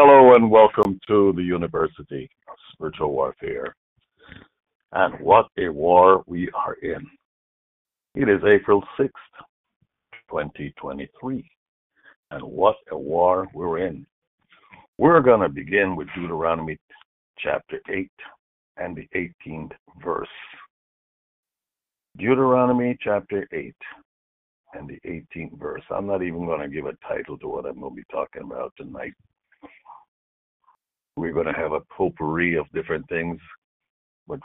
Hello and welcome to the University of Spiritual Warfare. And what a war we are in. It is April 6th, 2023. And what a war we're in. We're going to begin with Deuteronomy chapter 8 and the 18th verse. Deuteronomy chapter 8 and the 18th verse. I'm not even going to give a title to what I'm going to be talking about tonight we're going to have a potpourri of different things. But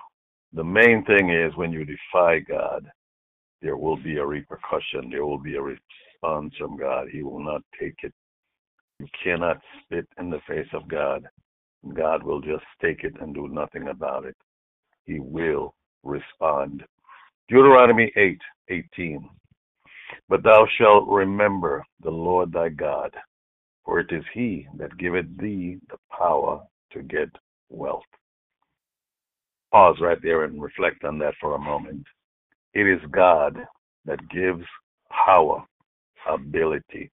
the main thing is when you defy God, there will be a repercussion. There will be a response from God. He will not take it. You cannot spit in the face of God. God will just take it and do nothing about it. He will respond. Deuteronomy 8 18. But thou shalt remember the Lord thy God, for it is he that giveth thee the power to get wealth. Pause right there and reflect on that for a moment. It is God that gives power, ability,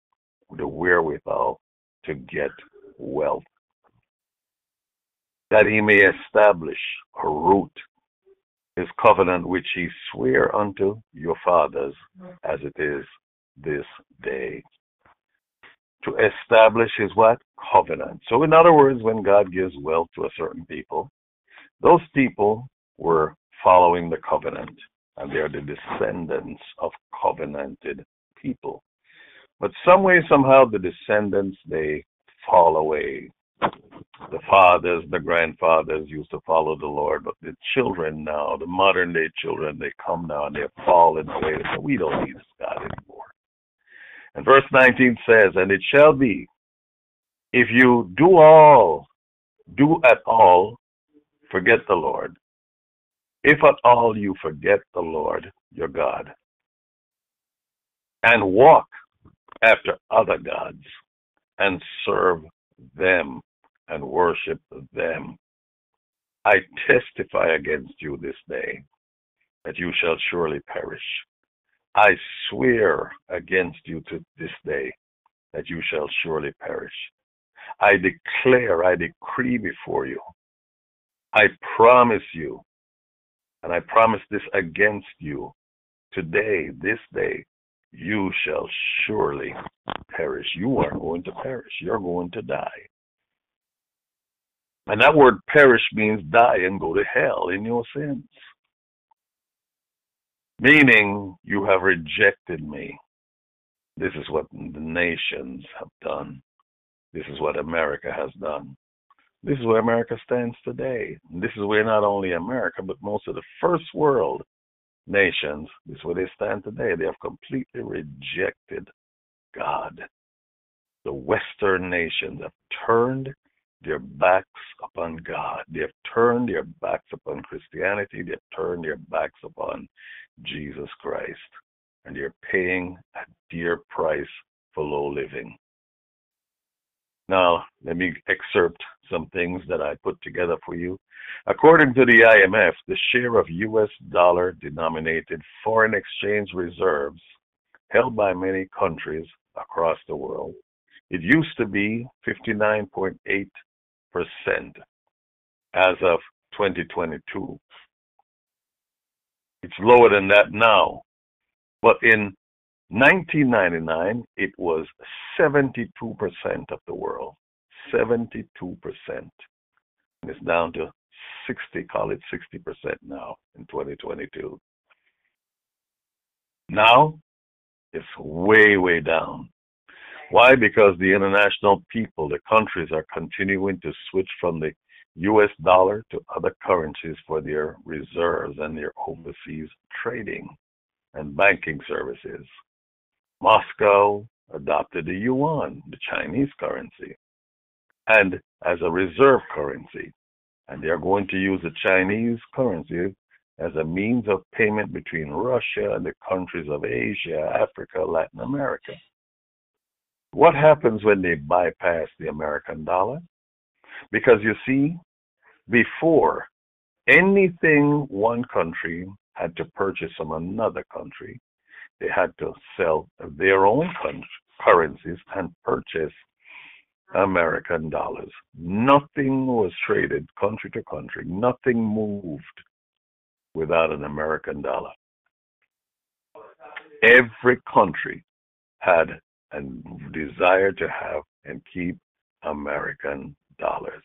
the wherewithal to get wealth, that he may establish a root his covenant which he sware unto your fathers as it is this day to establish his what? Covenant. So, in other words, when God gives wealth to a certain people, those people were following the covenant, and they are the descendants of covenanted people. But some way, somehow, the descendants they fall away. The fathers, the grandfathers used to follow the Lord, but the children now, the modern day children, they come now and they're fallen away. So we don't need this God anymore. And verse 19 says, And it shall be, if you do all, do at all, forget the Lord. If at all you forget the Lord your God, and walk after other gods, and serve them, and worship them, I testify against you this day that you shall surely perish. I swear against you to this day that you shall surely perish. I declare, I decree before you. I promise you, and I promise this against you. Today, this day, you shall surely perish. You are going to perish. You're going to die. And that word perish means die and go to hell in your sins meaning you have rejected me. This is what the nations have done. This is what America has done. This is where America stands today. This is where not only America, but most of the first world nations, this is where they stand today. They have completely rejected God. The Western nations have turned their backs upon God. They have turned their backs upon Christianity. They have turned their backs upon Jesus Christ, and they're paying a dear price for low living. Now, let me excerpt some things that I put together for you. According to the IMF, the share of US dollar denominated foreign exchange reserves held by many countries across the world, it used to be 59.8% as of 2022. It's lower than that now. But in 1999, it was 72% of the world. 72%. And it's down to 60, call it 60% now in 2022. Now, it's way, way down. Why? Because the international people, the countries are continuing to switch from the US dollar to other currencies for their reserves and their overseas trading and banking services. Moscow adopted the yuan, the Chinese currency, and as a reserve currency. And they are going to use the Chinese currency as a means of payment between Russia and the countries of Asia, Africa, Latin America. What happens when they bypass the American dollar? Because you see, before anything one country had to purchase from another country, they had to sell their own currencies and purchase American dollars. Nothing was traded country to country. Nothing moved without an American dollar. Every country had a desire to have and keep American dollars.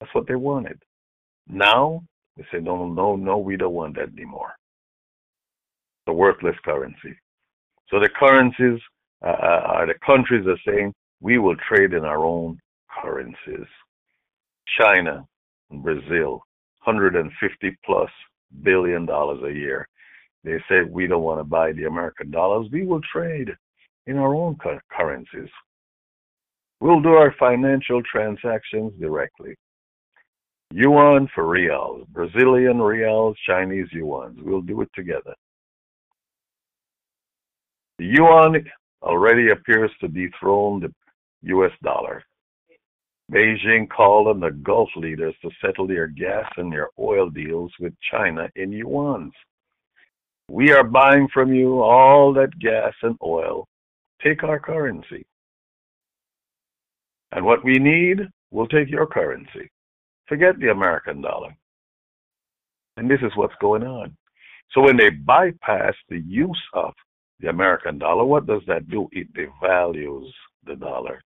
That's what they wanted. Now they say, no, no, no, we don't want that anymore. The worthless currency. So the currencies uh, uh, are the countries are saying we will trade in our own currencies. China and Brazil, 150 plus billion dollars a year. They say we don't want to buy the American dollars. We will trade in our own currencies. We'll do our financial transactions directly. Yuan for reals, Brazilian reals, Chinese yuans. We'll do it together. The yuan already appears to dethrone the US dollar. Beijing called on the Gulf leaders to settle their gas and their oil deals with China in yuans. We are buying from you all that gas and oil. Take our currency. And what we need, we'll take your currency. Forget the American dollar. And this is what's going on. So when they bypass the use of the American dollar, what does that do? It devalues the dollar.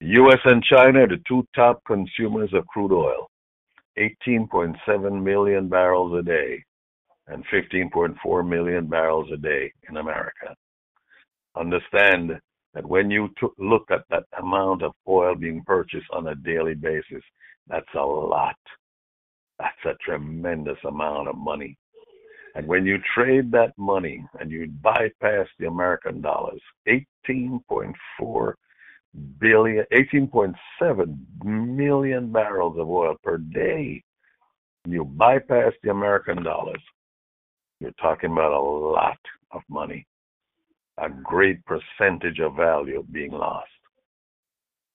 The US and China are the two top consumers of crude oil, 18.7 million barrels a day and 15.4 million barrels a day in America. Understand that when you t- look at that amount of oil being purchased on a daily basis, that's a lot. That's a tremendous amount of money. And when you trade that money and you bypass the American dollars, 18.4 billion, 18.7 million barrels of oil per day, you bypass the American dollars, you're talking about a lot of money, a great percentage of value being lost.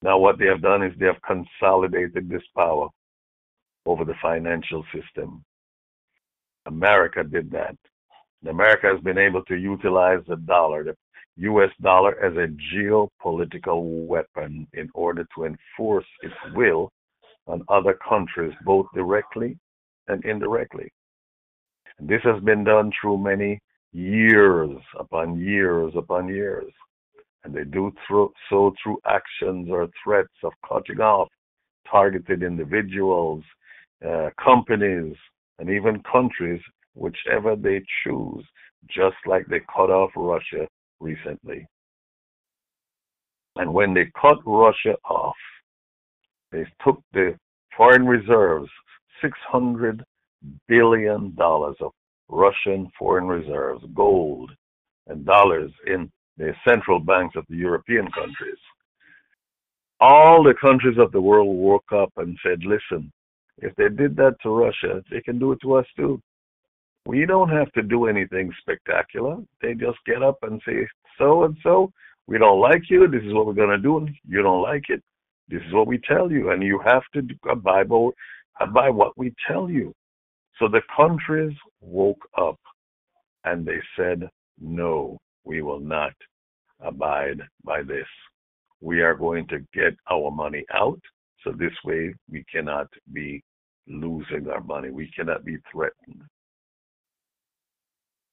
Now, what they have done is they have consolidated this power over the financial system. America did that. America has been able to utilize the dollar, the US dollar, as a geopolitical weapon in order to enforce its will on other countries, both directly and indirectly. This has been done through many years upon years upon years. And they do so through actions or threats of cutting off targeted individuals, uh, companies, and even countries, whichever they choose, just like they cut off Russia recently. And when they cut Russia off, they took the foreign reserves, 600 billion dollars of Russian foreign reserves, gold, and dollars in the central banks of the European countries. All the countries of the world woke up and said, listen, if they did that to Russia, they can do it to us too. We don't have to do anything spectacular. They just get up and say, so and so, we don't like you. This is what we're going to do. and You don't like it. This is what we tell you. And you have to abide by what we tell you. So the countries woke up and they said, no, we will not abide by this. We are going to get our money out. So this way we cannot be losing our money. We cannot be threatened.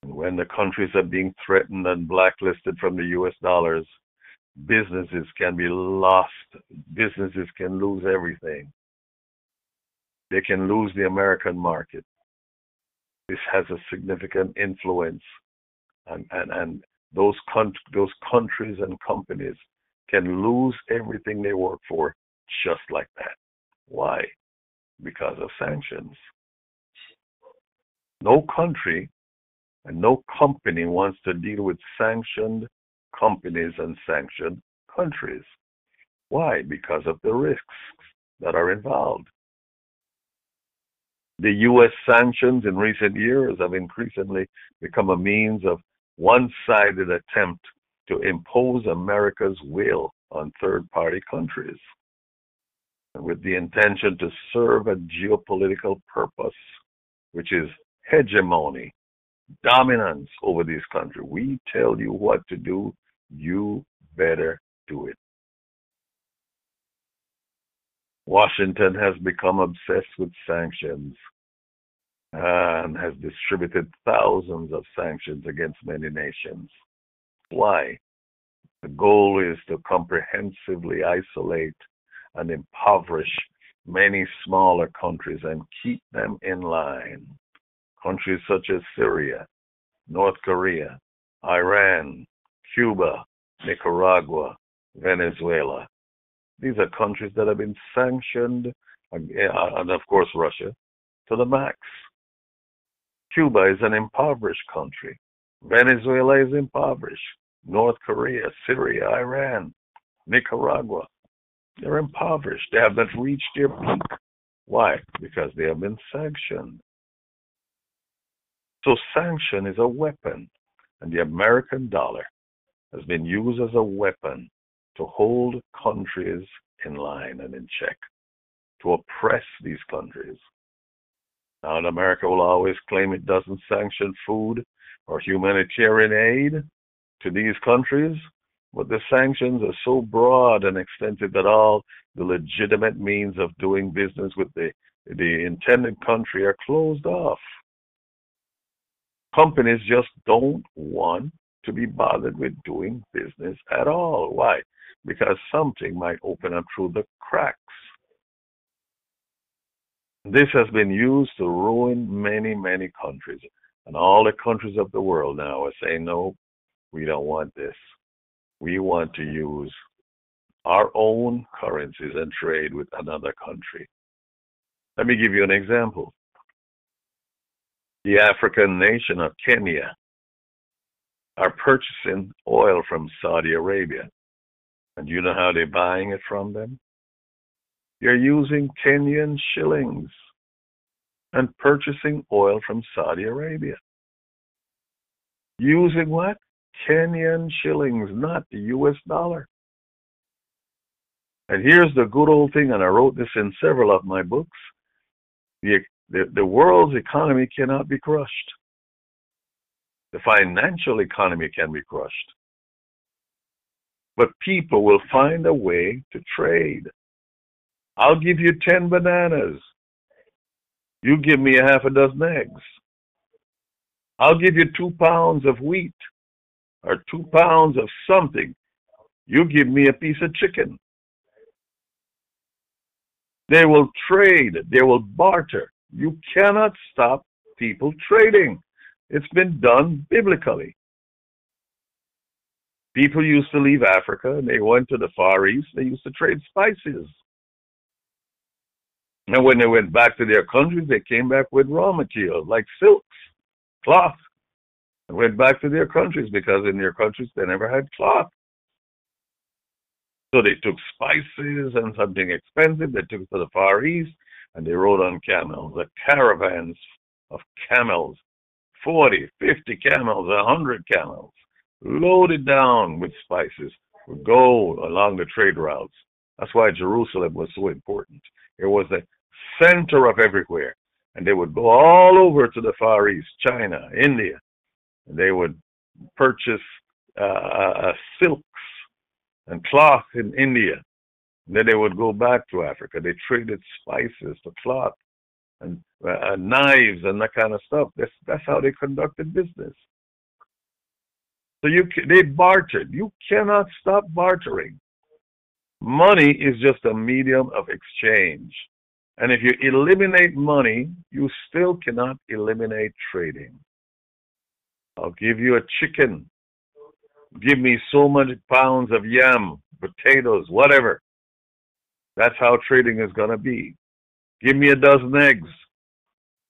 When the countries are being threatened and blacklisted from the US dollars, businesses can be lost. Businesses can lose everything. They can lose the American market this has a significant influence, and and, and those con- those countries and companies can lose everything they work for just like that. Why? Because of sanctions. No country and no company wants to deal with sanctioned companies and sanctioned countries. Why? Because of the risks that are involved. The U.S. sanctions in recent years have increasingly become a means of one sided attempt to impose America's will on third party countries with the intention to serve a geopolitical purpose, which is hegemony, dominance over these countries. We tell you what to do, you better do it. Washington has become obsessed with sanctions and has distributed thousands of sanctions against many nations. Why? The goal is to comprehensively isolate and impoverish many smaller countries and keep them in line. Countries such as Syria, North Korea, Iran, Cuba, Nicaragua, Venezuela. These are countries that have been sanctioned, eh, and of course Russia, to the max. Cuba is an impoverished country. Venezuela is impoverished. North Korea, Syria, Iran, Nicaragua. They're impoverished. They haven't reached their peak. Why? Because they have been sanctioned. So sanction is a weapon, and the American dollar has been used as a weapon to hold countries in line and in check, to oppress these countries. Now, America will always claim it doesn't sanction food or humanitarian aid to these countries, but the sanctions are so broad and extensive that all the legitimate means of doing business with the, the intended country are closed off. Companies just don't want to be bothered with doing business at all. Why? Because something might open up through the cracks. This has been used to ruin many, many countries. And all the countries of the world now are saying, no, we don't want this. We want to use our own currencies and trade with another country. Let me give you an example. The African nation of Kenya are purchasing oil from Saudi Arabia. And you know how they're buying it from them? You're using Kenyan shillings and purchasing oil from Saudi Arabia. Using what? Kenyan shillings, not the US dollar. And here's the good old thing, and I wrote this in several of my books. The, the, the world's economy cannot be crushed. The financial economy can be crushed. But people will find a way to trade. I'll give you 10 bananas. You give me a half a dozen eggs. I'll give you two pounds of wheat or two pounds of something. You give me a piece of chicken. They will trade. They will barter. You cannot stop people trading. It's been done biblically. People used to leave Africa and they went to the Far East. They used to trade spices. And when they went back to their countries, they came back with raw materials like silks, cloth, and went back to their countries because in their countries they never had cloth. So they took spices and something expensive, they took it to the Far East, and they rode on camels, the caravans of camels, 40, 50 camels, 100 camels, loaded down with spices, with gold along the trade routes. That's why Jerusalem was so important. It was the center of everywhere. And they would go all over to the Far East, China, India. And they would purchase uh, uh, silks and cloth in India. And then they would go back to Africa. They traded spices for cloth and uh, knives and that kind of stuff. That's that's how they conducted business. So you they bartered. You cannot stop bartering. Money is just a medium of exchange. And if you eliminate money, you still cannot eliminate trading. I'll give you a chicken. Give me so many pounds of yam, potatoes, whatever. That's how trading is going to be. Give me a dozen eggs.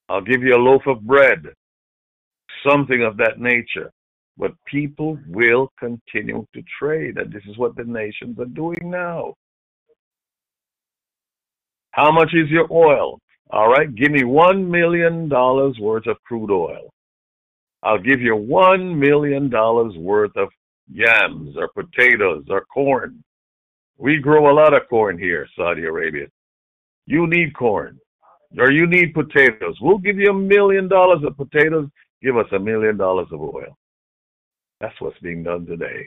I'll give you a loaf of bread. Something of that nature. But people will continue to trade, and this is what the nations are doing now. How much is your oil? All right, give me $1 million worth of crude oil. I'll give you $1 million worth of yams or potatoes or corn. We grow a lot of corn here, Saudi Arabia. You need corn or you need potatoes. We'll give you a million dollars of potatoes. Give us a million dollars of oil. That's what's being done today.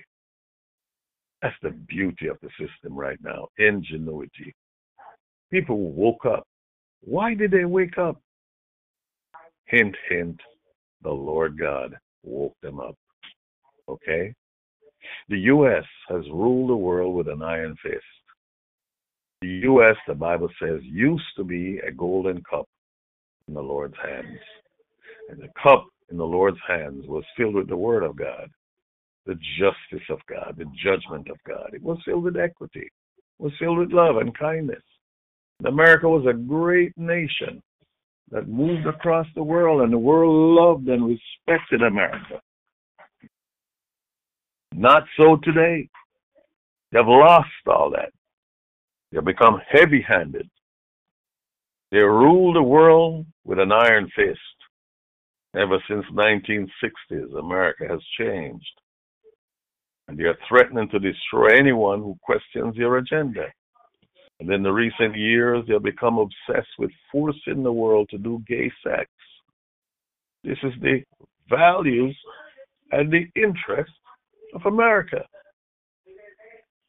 That's the beauty of the system right now ingenuity. People woke up. Why did they wake up? Hint, hint, the Lord God woke them up. Okay? The U.S. has ruled the world with an iron fist. The U.S., the Bible says, used to be a golden cup in the Lord's hands. And the cup in the Lord's hands was filled with the Word of God, the justice of God, the judgment of God. It was filled with equity, it was filled with love and kindness. America was a great nation that moved across the world, and the world loved and respected America. Not so today. They've lost all that. They've become heavy handed. They rule the world with an iron fist. Ever since 1960s, America has changed. And they are threatening to destroy anyone who questions their agenda. And in the recent years, they have become obsessed with forcing the world to do gay sex. This is the values and the interests of America.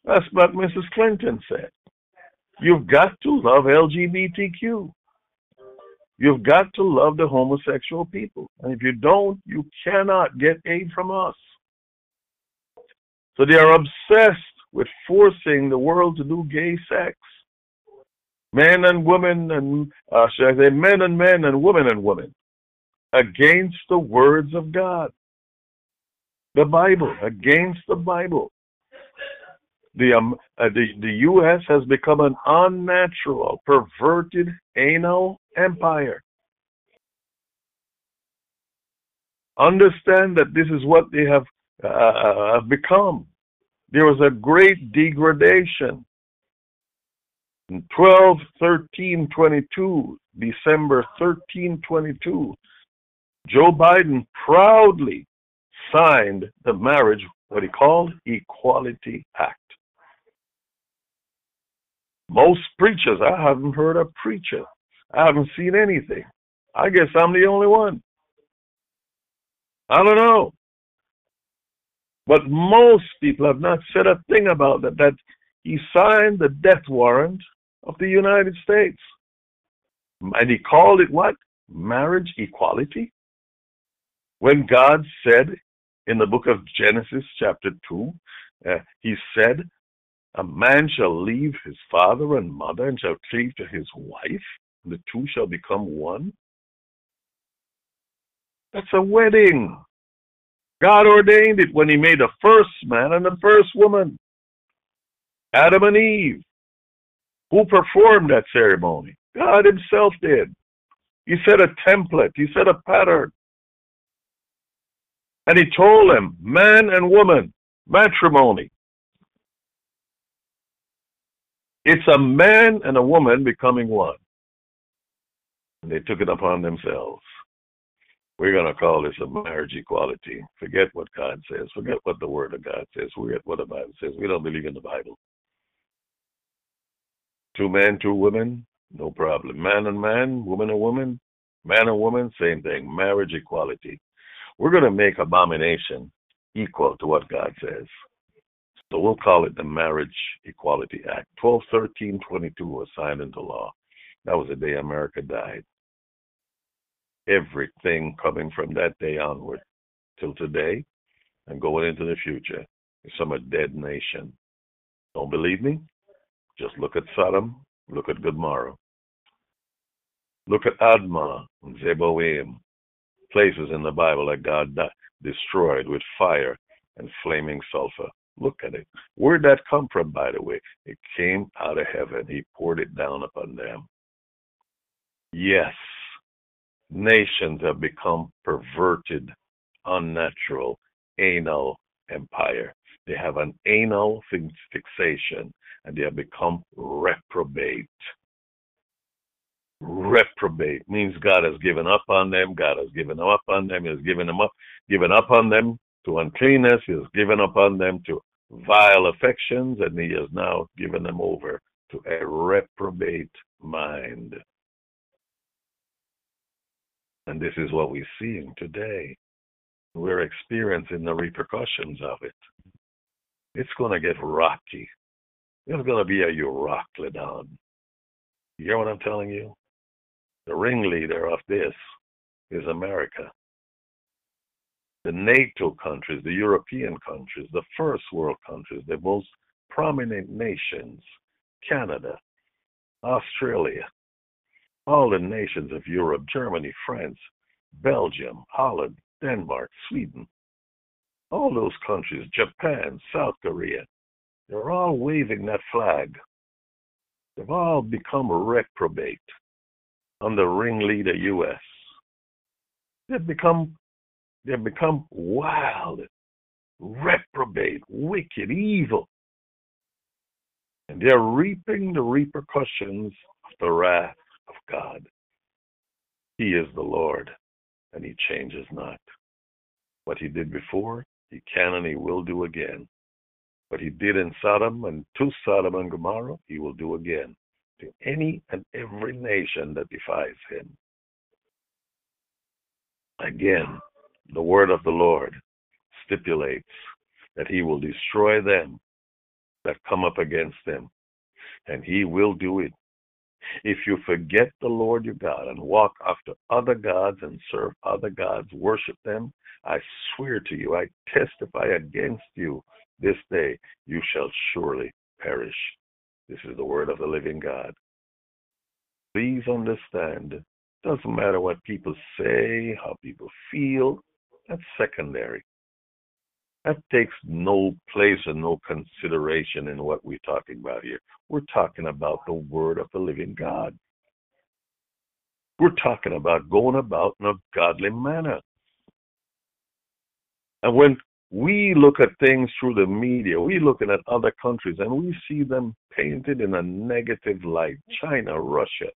That's what Mrs. Clinton said. You've got to love LGBTQ. You've got to love the homosexual people. And if you don't, you cannot get aid from us. So they are obsessed with forcing the world to do gay sex. Men and women, and uh, should I say, men and men and women and women, against the words of God. The Bible, against the Bible. The, um, uh, the, the U.S. has become an unnatural, perverted, anal empire. Understand that this is what they have uh, become. There was a great degradation. In 12 13 22, December 13 22, Joe Biden proudly signed the marriage, what he called Equality Act. Most preachers, I haven't heard a preacher. I haven't seen anything. I guess I'm the only one. I don't know. But most people have not said a thing about that, that he signed the death warrant of the United States. And he called it what? Marriage equality. When God said in the book of Genesis, chapter 2, uh, he said, A man shall leave his father and mother and shall cleave to his wife, and the two shall become one. That's a wedding. God ordained it when he made the first man and the first woman, Adam and Eve. Who performed that ceremony? God himself did. He set a template, he set a pattern. And he told them, man and woman, matrimony. It's a man and a woman becoming one. And they took it upon themselves. We're going to call this a marriage equality. Forget what God says. Forget what the Word of God says. Forget what the Bible says. We don't believe in the Bible. Two men, two women, no problem. Man and man, woman and woman, man and woman, same thing. Marriage equality. We're going to make abomination equal to what God says. So we'll call it the Marriage Equality Act. 12 13 22 was signed into law. That was the day America died. Everything coming from that day onward till today and going into the future is from a dead nation. Don't believe me? Just look at Sodom, look at Gomorrah. Look at Admah and Zeboim, places in the Bible that God destroyed with fire and flaming sulfur. Look at it. Where'd that come from, by the way? It came out of heaven. He poured it down upon them. Yes, nations have become perverted, unnatural, anal empire. They have an anal fixation and they have become reprobate reprobate means God has given up on them. God has given up on them. He has given them up, given up on them to uncleanness. He has given up on them to vile affections, and he has now given them over to a reprobate mind. And this is what we're seeing today. We're experiencing the repercussions of it. It's going to get rocky. It's going to be a Euroclydon. You hear what I'm telling you? The ringleader of this is America. The NATO countries, the European countries, the first world countries, the most prominent nations, Canada, Australia, all the nations of Europe, Germany, France, Belgium, Holland, Denmark, Sweden, all those countries, Japan, South Korea, they're all waving that flag. They've all become reprobate under the ringleader U.S. They've become they've become wild, reprobate, wicked, evil. And they're reaping the repercussions of the wrath of God. He is the Lord, and he changes not. What he did before, he can and he will do again. What he did in Sodom and to Sodom and Gomorrah, he will do again to any and every nation that defies him. Again, the word of the Lord stipulates that he will destroy them that come up against him, and he will do it. If you forget the Lord your God and walk after other gods and serve other gods, worship them, I swear to you, I testify against you this day, you shall surely perish. This is the word of the living God. Please understand, doesn't matter what people say, how people feel, that's secondary. That takes no place and no consideration in what we're talking about here. We're talking about the word of the living God. We're talking about going about in a godly manner. And when we look at things through the media, we're looking at other countries and we see them painted in a negative light. China, Russia,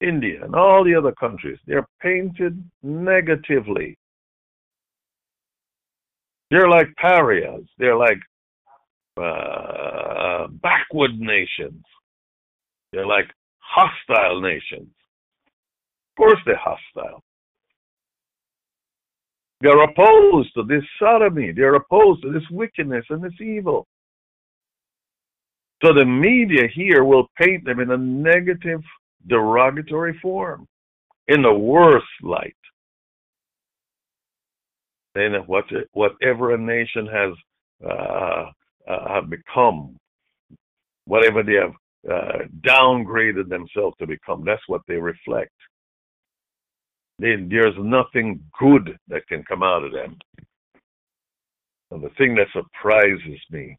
India, and all the other countries, they're painted negatively. They're like pariahs. They're like uh, backward nations. They're like hostile nations. Of course, they're hostile. They're opposed to this sodomy. They're opposed to this wickedness and this evil. So the media here will paint them in a negative, derogatory form, in the worst light. Then what, whatever a nation has uh, uh, become, whatever they have uh, downgraded themselves to become, that's what they reflect Then there's nothing good that can come out of them. And the thing that surprises me,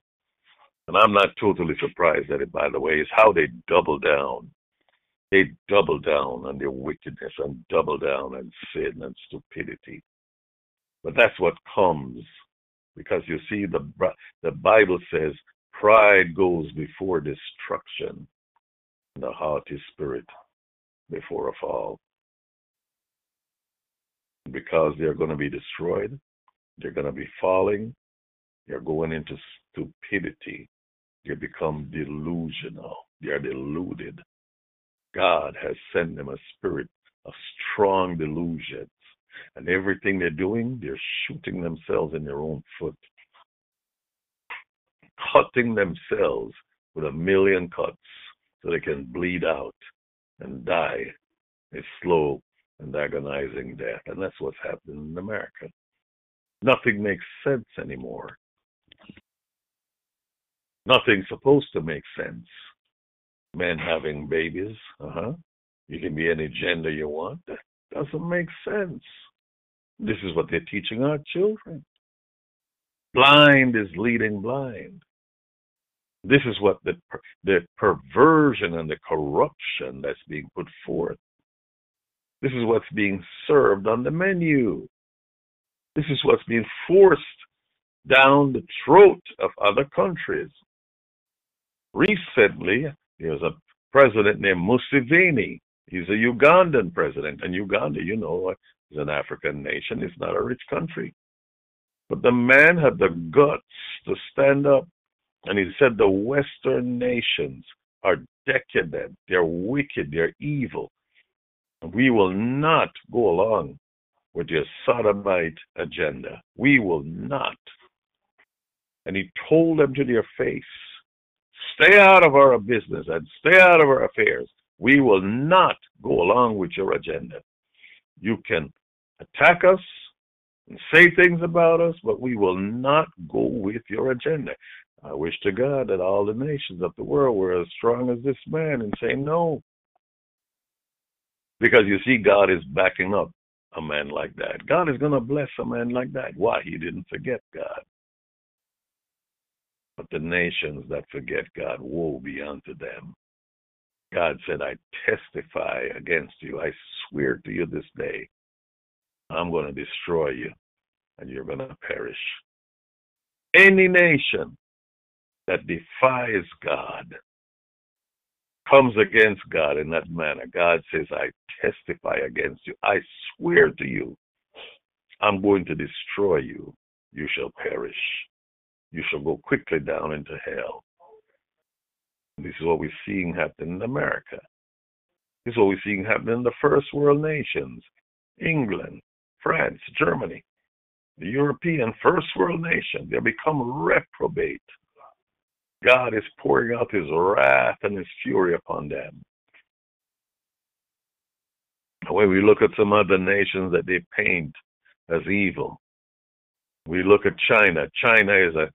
and I'm not totally surprised at it, by the way, is how they double down. They double down on their wickedness and double down on sin and stupidity. But that's what comes because you see, the the Bible says pride goes before destruction, and the haughty spirit before a fall because they're going to be destroyed. They're going to be falling. They're going into stupidity. They become delusional. They are deluded. God has sent them a spirit of strong delusions. And everything they're doing, they're shooting themselves in their own foot, cutting themselves with a million cuts so they can bleed out and die a slow and agonizing death. And that's what's happening in America. Nothing makes sense anymore. Nothing's supposed to make sense. Men having babies, uh huh. You can be any gender you want. Doesn't make sense. This is what they're teaching our children. Blind is leading blind. This is what the the perversion and the corruption that's being put forth this is what's being served on the menu. This is what's being forced down the throat of other countries. Recently, there was a president named Museveni. He's a Ugandan president. And Uganda, you know, is an African nation. It's not a rich country. But the man had the guts to stand up and he said the Western nations are decadent, they're wicked, they're evil. We will not go along with your sodomite agenda. We will not. And he told them to their face, Stay out of our business and stay out of our affairs. We will not go along with your agenda. You can attack us and say things about us, but we will not go with your agenda. I wish to God that all the nations of the world were as strong as this man and say no. Because you see, God is backing up a man like that. God is going to bless a man like that. Why? He didn't forget God. But the nations that forget God, woe be unto them. God said, I testify against you. I swear to you this day, I'm going to destroy you and you're going to perish. Any nation that defies God comes against God in that manner. God says, I testify against you. I swear to you, I'm going to destroy you. You shall perish. You shall go quickly down into hell. This is what we're seeing happen in America. This is what we're seeing happen in the first world nations England, France, Germany, the European first world nation. They become reprobate. God is pouring out his wrath and his fury upon them. When we look at some other nations that they paint as evil, we look at China. China is a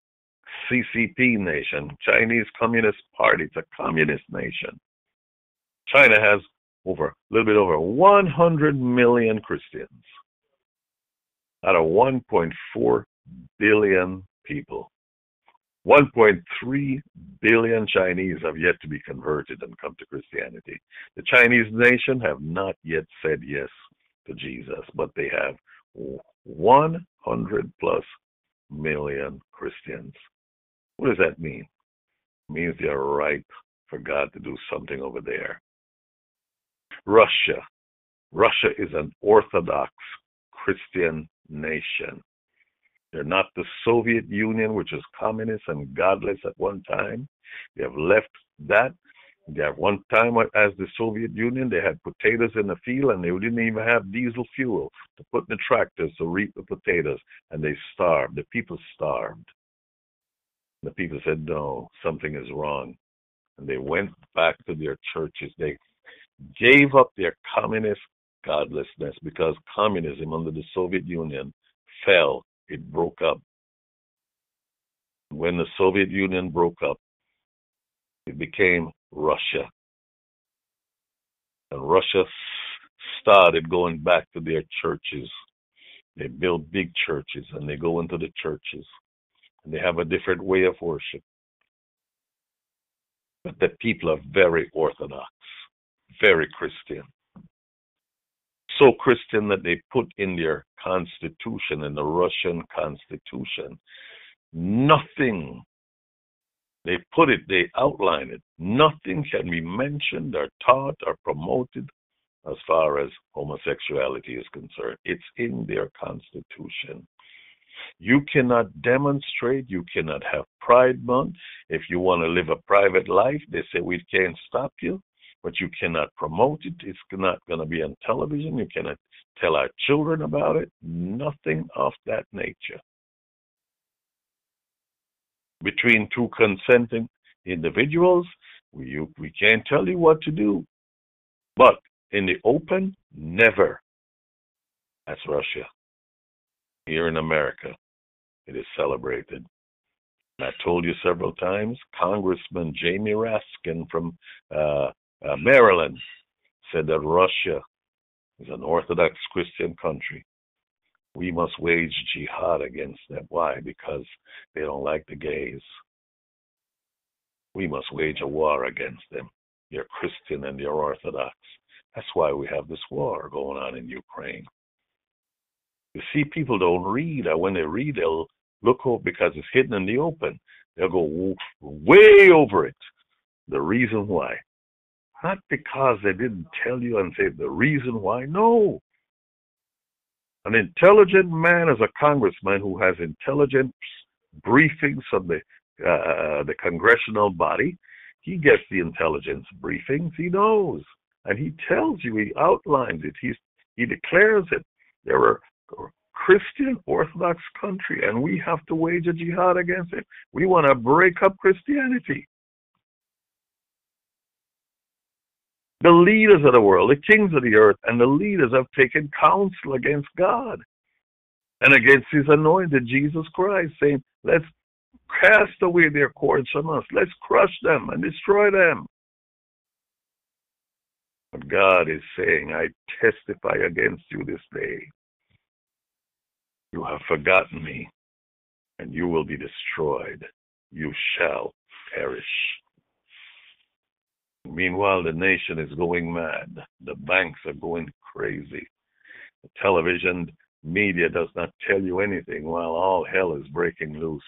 CCP nation, Chinese Communist Party. It's a communist nation. China has over a little bit over 100 million Christians out of 1.4 billion people. 1.3 billion Chinese have yet to be converted and come to Christianity. The Chinese nation have not yet said yes to Jesus, but they have 100 plus million Christians. What does that mean? It means they are ripe for God to do something over there. Russia. Russia is an Orthodox Christian nation. They're not the Soviet Union, which was communist and godless at one time. They have left that. They have one time as the Soviet Union, they had potatoes in the field and they didn't even have diesel fuel to put in the tractors to reap the potatoes, and they starved. The people starved. The people said, no, something is wrong. And they went back to their churches. They gave up their communist godlessness because communism under the Soviet Union fell it broke up. When the Soviet Union broke up, it became Russia. And Russia started going back to their churches. They build big churches and they go into the churches they have a different way of worship. But the people are very orthodox, very Christian so Christian that they put in their constitution, in the Russian constitution, nothing. They put it, they outline it. Nothing can be mentioned or taught or promoted as far as homosexuality is concerned. It's in their constitution. You cannot demonstrate, you cannot have Pride Month. If you want to live a private life, they say we can't stop you but you cannot promote it. It's not going to be on television. You cannot tell our children about it. Nothing of that nature. Between two consenting individuals, we, we can't tell you what to do. But in the open, never. That's Russia. Here in America, it is celebrated. I told you several times, Congressman Jamie Raskin from uh, uh, Maryland said that Russia is an Orthodox Christian country. We must wage jihad against them. Why? Because they don't like the gays. We must wage a war against them. You're Christian and you're Orthodox. That's why we have this war going on in Ukraine. You see, people don't read, or when they read, they'll look over because it's hidden in the open. They'll go way over it. The reason why not because they didn't tell you and say the reason why. No. An intelligent man is a congressman who has intelligent briefings from the uh, the congressional body. He gets the intelligence briefings. He knows, and he tells you. He outlines it. He's he declares it. There are Christian Orthodox country, and we have to wage a jihad against it. We want to break up Christianity. The leaders of the world, the kings of the earth, and the leaders have taken counsel against God and against his anointed Jesus Christ, saying, Let's cast away their cords from us. Let's crush them and destroy them. But God is saying, I testify against you this day. You have forgotten me, and you will be destroyed. You shall perish. Meanwhile, the nation is going mad. The banks are going crazy. The television media does not tell you anything while all hell is breaking loose.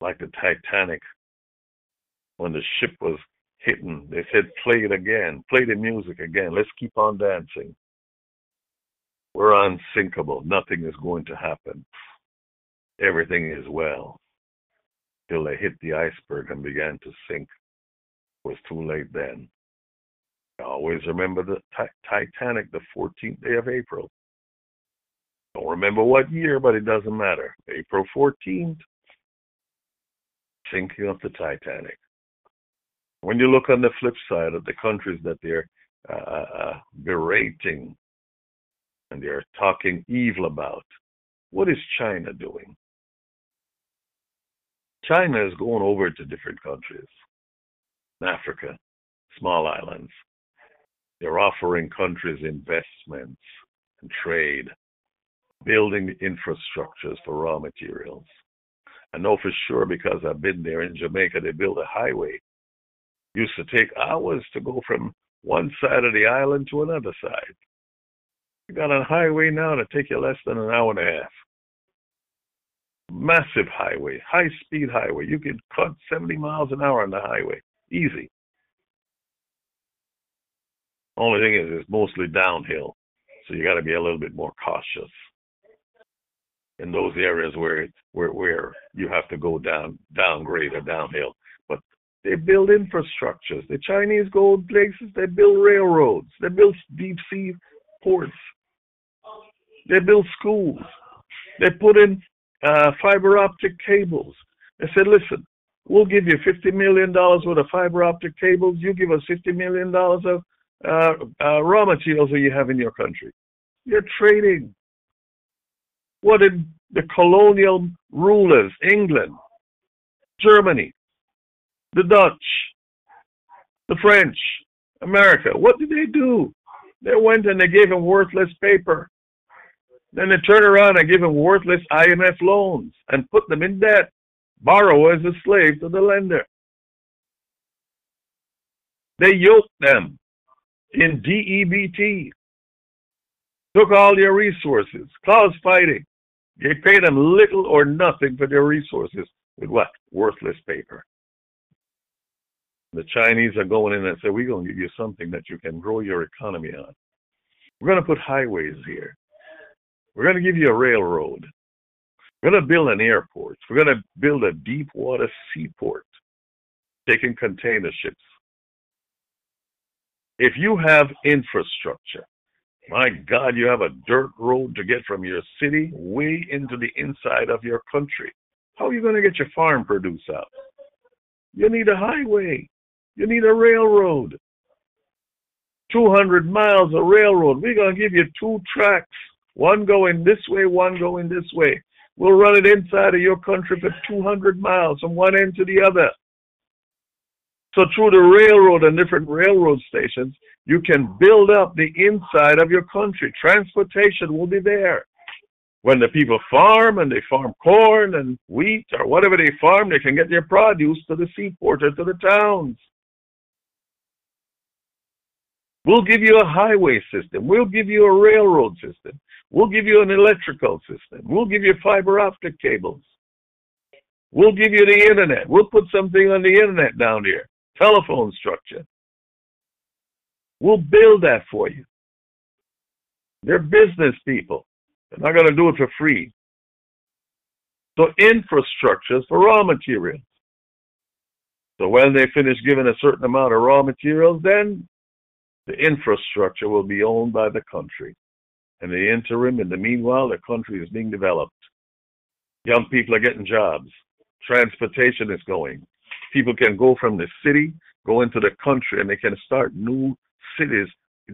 Like the Titanic, when the ship was hitting, they said, play it again, play the music again, let's keep on dancing. We're unsinkable. Nothing is going to happen. Everything is well. Till they hit the iceberg and began to sink. It was too late then. I always remember the Titanic, the 14th day of April. Don't remember what year, but it doesn't matter. April 14th, sinking of the Titanic. When you look on the flip side of the countries that they're uh, uh, berating and they're talking evil about, what is China doing? China is going over to different countries, Africa, small islands. They're offering countries investments and trade, building infrastructures for raw materials. I know for sure because I've been there in Jamaica, they built a highway. Used to take hours to go from one side of the island to another side. You got a highway now to take you less than an hour and a half. Massive highway, high speed highway. You can cut 70 miles an hour on the highway. Easy. Only thing is, it's mostly downhill. So you got to be a little bit more cautious in those areas where where where you have to go down downgrade or downhill. But they build infrastructures. The Chinese go places. They build railroads. They build deep sea ports. They build schools. They put in uh, fiber optic cables. They said, listen, we'll give you $50 million worth of fiber optic cables. You give us $50 million of uh, uh, raw materials that you have in your country. You're trading. What did the colonial rulers, England, Germany, the Dutch, the French, America, what did they do? They went and they gave them worthless paper. Then they turn around and give them worthless IMF loans and put them in debt. Borrow as a slave to the lender. They yoked them in DEBT, took all their resources, caused fighting. They paid them little or nothing for their resources with what? Worthless paper. The Chinese are going in and say, we're going to give you something that you can grow your economy on. We're going to put highways here. We're going to give you a railroad. We're going to build an airport. We're going to build a deep water seaport, taking container ships. If you have infrastructure, my God, you have a dirt road to get from your city way into the inside of your country. How are you going to get your farm produce out? You need a highway. You need a railroad. 200 miles of railroad. We're going to give you two tracks, one going this way, one going this way. We'll run it inside of your country for 200 miles from one end to the other. So through the railroad and different railroad stations, you can build up the inside of your country. Transportation will be there. When the people farm and they farm corn and wheat or whatever they farm, they can get their produce to the seaport or to the towns. We'll give you a highway system. We'll give you a railroad system. We'll give you an electrical system. We'll give you fiber optic cables. We'll give you the internet. We'll put something on the internet down here. Telephone structure. We'll build that for you. They're business people. They're not going to do it for free. So infrastructures for raw materials. So when they finish giving a certain amount of raw materials, then the infrastructure will be owned by the country. In the interim, in the meanwhile, the country is being developed. Young people are getting jobs. Transportation is going. People can go from the city, go into the country, and they can start new cities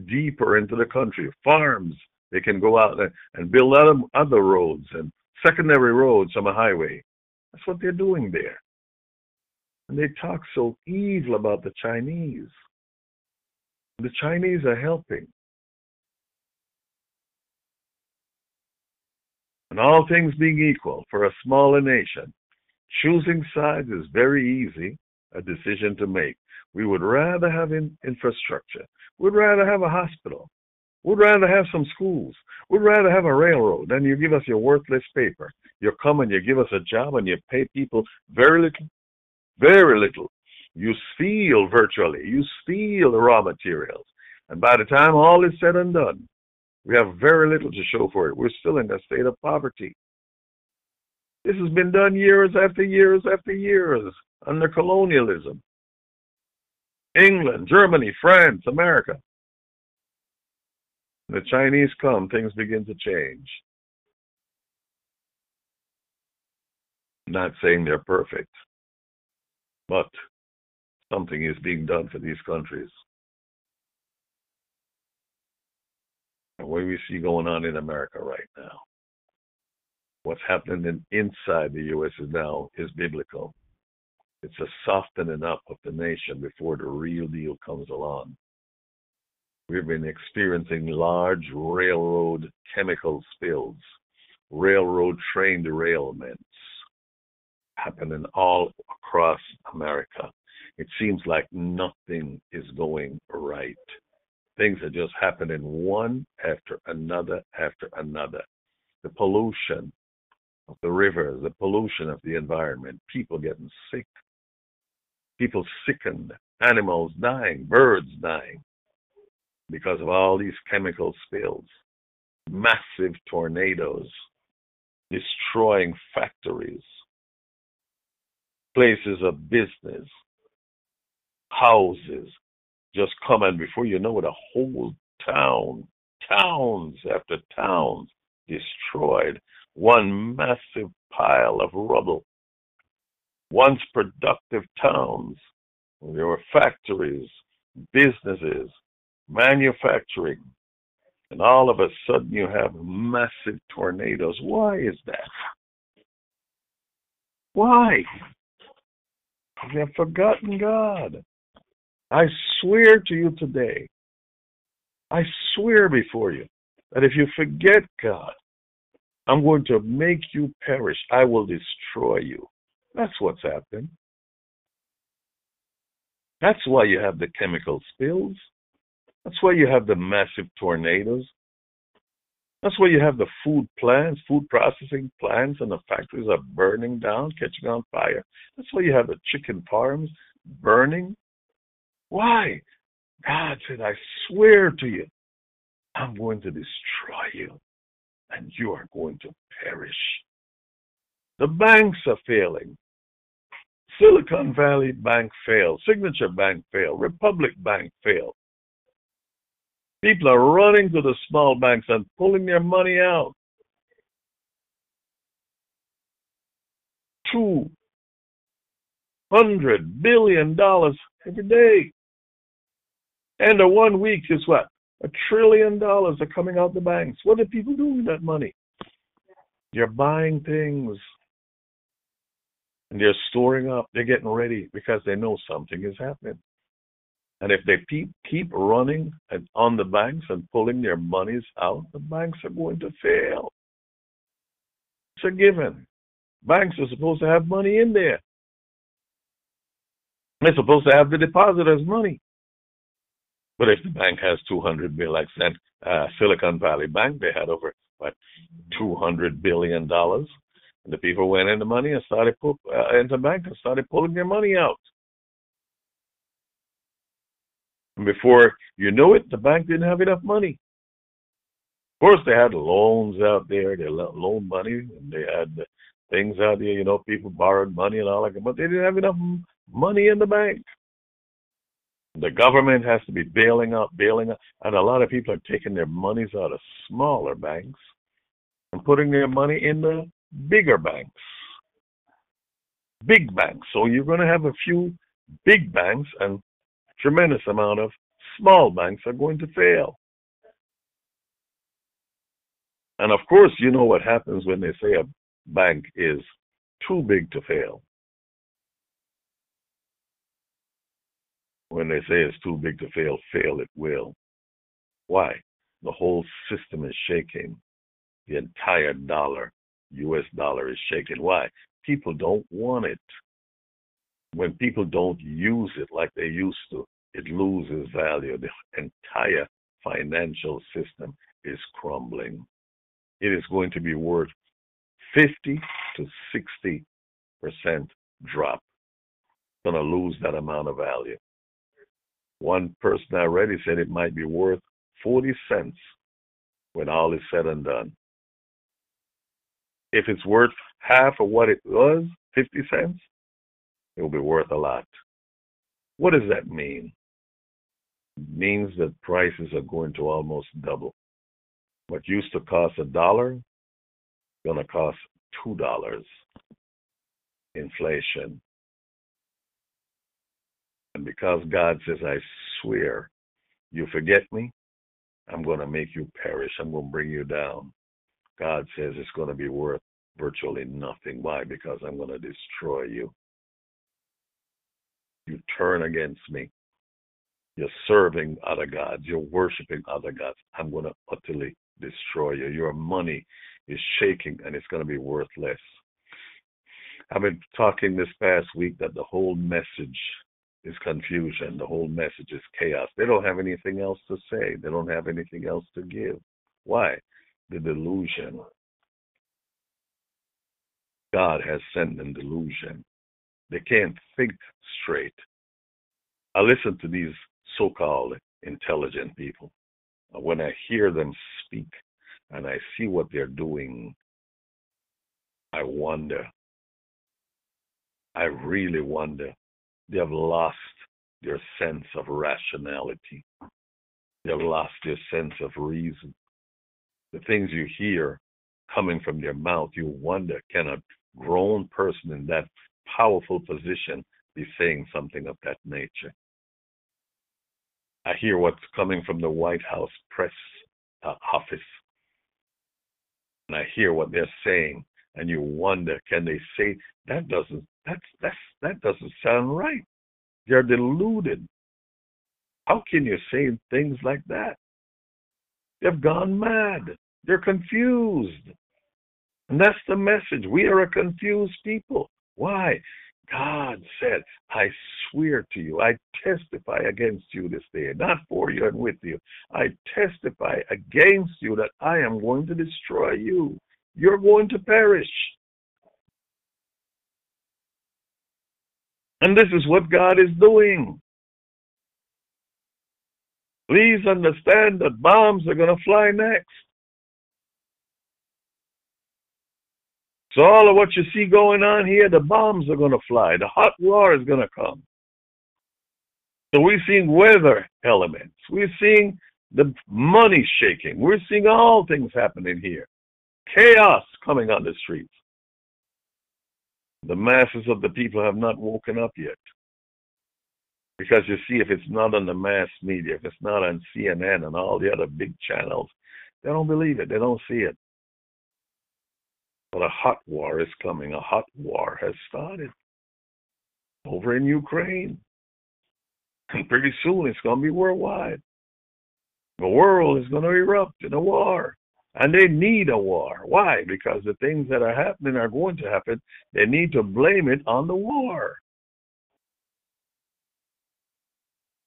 deeper into the country. Farms, they can go out and build other, other roads and secondary roads on a highway. That's what they're doing there. And they talk so evil about the Chinese. The Chinese are helping. And all things being equal, for a smaller nation, choosing sides is very easy, a decision to make. We would rather have in infrastructure. We'd rather have a hospital. We'd rather have some schools. We'd rather have a railroad than you give us your worthless paper. You come and you give us a job and you pay people very little, very little. You steal virtually. You steal the raw materials. And by the time all is said and done, we have very little to show for it. We're still in a state of poverty. This has been done years after years after years under colonialism. England, Germany, France, America. When The Chinese come, things begin to change. I'm not saying they're perfect, but something is being done for these countries. And what we see going on in America right now, what's happening in, inside the U.S. is now is biblical. It's a softening up of the nation before the real deal comes along. We've been experiencing large railroad chemical spills, railroad train derailments happening all across America. It seems like nothing is going right. Things are just happening one after another after another. The pollution of the rivers, the pollution of the environment, people getting sick, people sickened, animals dying, birds dying because of all these chemical spills, massive tornadoes destroying factories, places of business, houses, just come and before you know it, a whole town, towns after towns destroyed, one massive pile of rubble. Once productive towns, there were factories, businesses, manufacturing, and all of a sudden you have massive tornadoes. Why is that? Why? They have forgotten God. I swear to you today, I swear before you that if you forget God, I'm going to make you perish. I will destroy you. That's what's happening. That's why you have the chemical spills. That's why you have the massive tornadoes. That's why you have the food plants, food processing plants, and the factories are burning down, catching on fire. That's why you have the chicken farms burning. Why? God said, I swear to you, I'm going to destroy you, and you are going to perish. The banks are failing. Silicon Valley Bank failed. Signature Bank failed. Republic Bank failed. People are running to the small banks and pulling their money out. Two hundred billion dollars every day. And the one week is what? A trillion dollars are coming out the banks. What are people doing with that money? They're buying things. And they're storing up. They're getting ready because they know something is happening. And if they keep, keep running and on the banks and pulling their monies out, the banks are going to fail. It's a given. Banks are supposed to have money in there. They're supposed to have the depositors' money. But if the bank has 200 billion, like uh, Silicon Valley Bank, they had over what 200 billion dollars, and the people went into money and started put uh, into bank and started pulling their money out. And before you knew it, the bank didn't have enough money. Of course, they had loans out there. They loaned money, and they had things out there. You know, people borrowed money and all that, but they didn't have enough money in the bank. The government has to be bailing out, bailing out, and a lot of people are taking their monies out of smaller banks and putting their money in the bigger banks, big banks. So you're going to have a few big banks and tremendous amount of small banks are going to fail. And of course, you know what happens when they say a bank is too big to fail. When they say it's too big to fail, fail it will. Why? The whole system is shaking. The entire dollar, US dollar, is shaking. Why? People don't want it. When people don't use it like they used to, it loses value. The entire financial system is crumbling. It is going to be worth 50 to 60 percent drop. Going to lose that amount of value. One person already said it might be worth 40 cents when all is said and done. If it's worth half of what it was, 50 cents, it will be worth a lot. What does that mean? It means that prices are going to almost double. What used to cost a dollar, going to cost two dollars. Inflation. And because God says, I swear, you forget me, I'm going to make you perish. I'm going to bring you down. God says it's going to be worth virtually nothing. Why? Because I'm going to destroy you. You turn against me. You're serving other gods. You're worshiping other gods. I'm going to utterly destroy you. Your money is shaking and it's going to be worthless. I've been talking this past week that the whole message is confusion. The whole message is chaos. They don't have anything else to say. They don't have anything else to give. Why? The delusion. God has sent them delusion. They can't think straight. I listen to these so called intelligent people. Uh, when I hear them speak and I see what they're doing, I wonder. I really wonder. They have lost their sense of rationality. They have lost their sense of reason. The things you hear coming from their mouth, you wonder can a grown person in that powerful position be saying something of that nature? I hear what's coming from the White House press uh, office. And I hear what they're saying, and you wonder, can they say that doesn't that's that's that doesn't sound right. They're deluded. How can you say things like that? They've gone mad. They're confused. And that's the message. We are a confused people. Why? God said, I swear to you, I testify against you this day, not for you and with you. I testify against you that I am going to destroy you. You're going to perish. And this is what God is doing. Please understand that bombs are going to fly next. So all of what you see going on here, the bombs are going to fly. The hot war is going to come. So we're seeing weather elements. We're seeing the money shaking. We're seeing all things happening here. Chaos coming on the streets. The masses of the people have not woken up yet. Because you see, if it's not on the mass media, if it's not on CNN and all the other big channels, they don't believe it. They don't see it. But a hot war is coming. A hot war has started over in Ukraine. And pretty soon it's going to be worldwide. The world is going to erupt in a war. And they need a war. Why? Because the things that are happening are going to happen. They need to blame it on the war.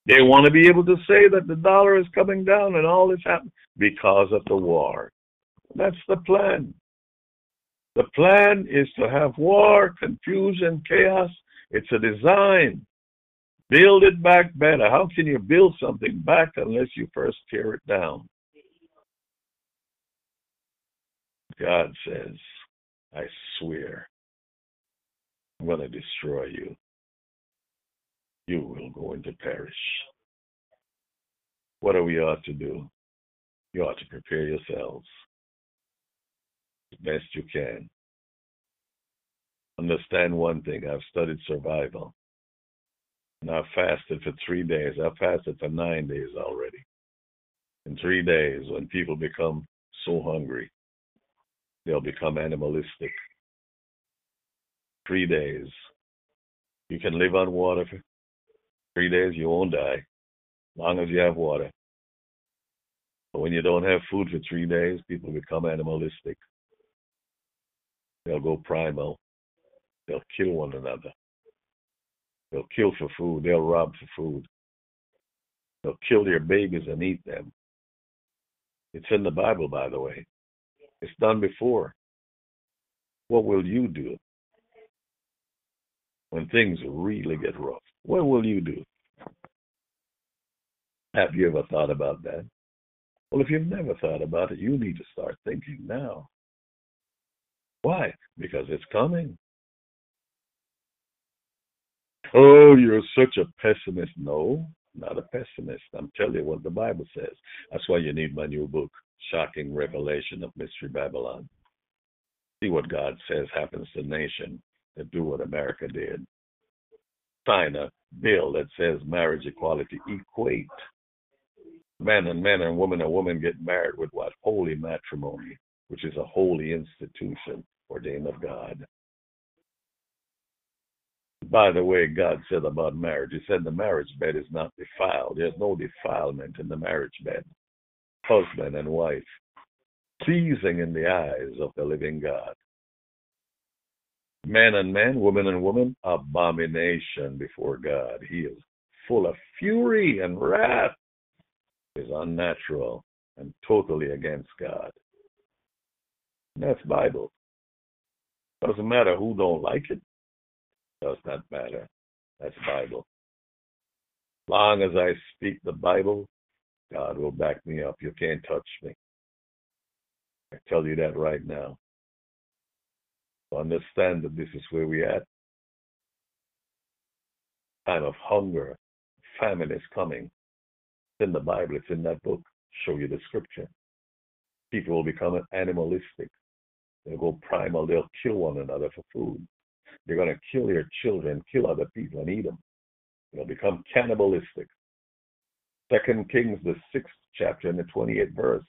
They want to be able to say that the dollar is coming down and all this happened because of the war. That's the plan. The plan is to have war, confusion, chaos. It's a design. Build it back better. How can you build something back unless you first tear it down? God says, I swear, I'm going to destroy you. You will go into perish. what do we ought to do? You ought to prepare yourselves as best you can. Understand one thing I've studied survival. And I've fasted for three days. I've fasted for nine days already. In three days, when people become so hungry, they'll become animalistic. Three days. You can live on water for three days, you won't die, long as you have water. But when you don't have food for three days, people become animalistic. They'll go primal. They'll kill one another. They'll kill for food. They'll rob for food. They'll kill their babies and eat them. It's in the Bible, by the way. It's done before. What will you do when things really get rough? What will you do? Have you ever thought about that? Well, if you've never thought about it, you need to start thinking now. Why? Because it's coming. Oh, you're such a pessimist. No, not a pessimist. I'm telling you what the Bible says. That's why you need my new book, Shocking Revelation of Mystery Babylon. See what God says happens to nation that do what America did. Sign a bill that says marriage equality equate. Man and man and woman and woman get married with what? Holy matrimony, which is a holy institution ordained of God. By the way, God said about marriage, He said the marriage bed is not defiled. There's no defilement in the marriage bed. Husband and wife, pleasing in the eyes of the living God. Man and man, woman and woman, abomination before God. He is full of fury and wrath. Is unnatural and totally against God. And that's Bible. Doesn't matter who don't like it. Does not matter. That's Bible. Long as I speak the Bible, God will back me up. You can't touch me. I tell you that right now. Understand that this is where we at. Time of hunger, famine is coming. It's in the Bible, it's in that book. Show you the scripture. People will become animalistic. They'll go primal. They'll kill one another for food. They're going to kill your children, kill other people, and eat them. They'll become cannibalistic. Second Kings, the sixth chapter and the 28th verse.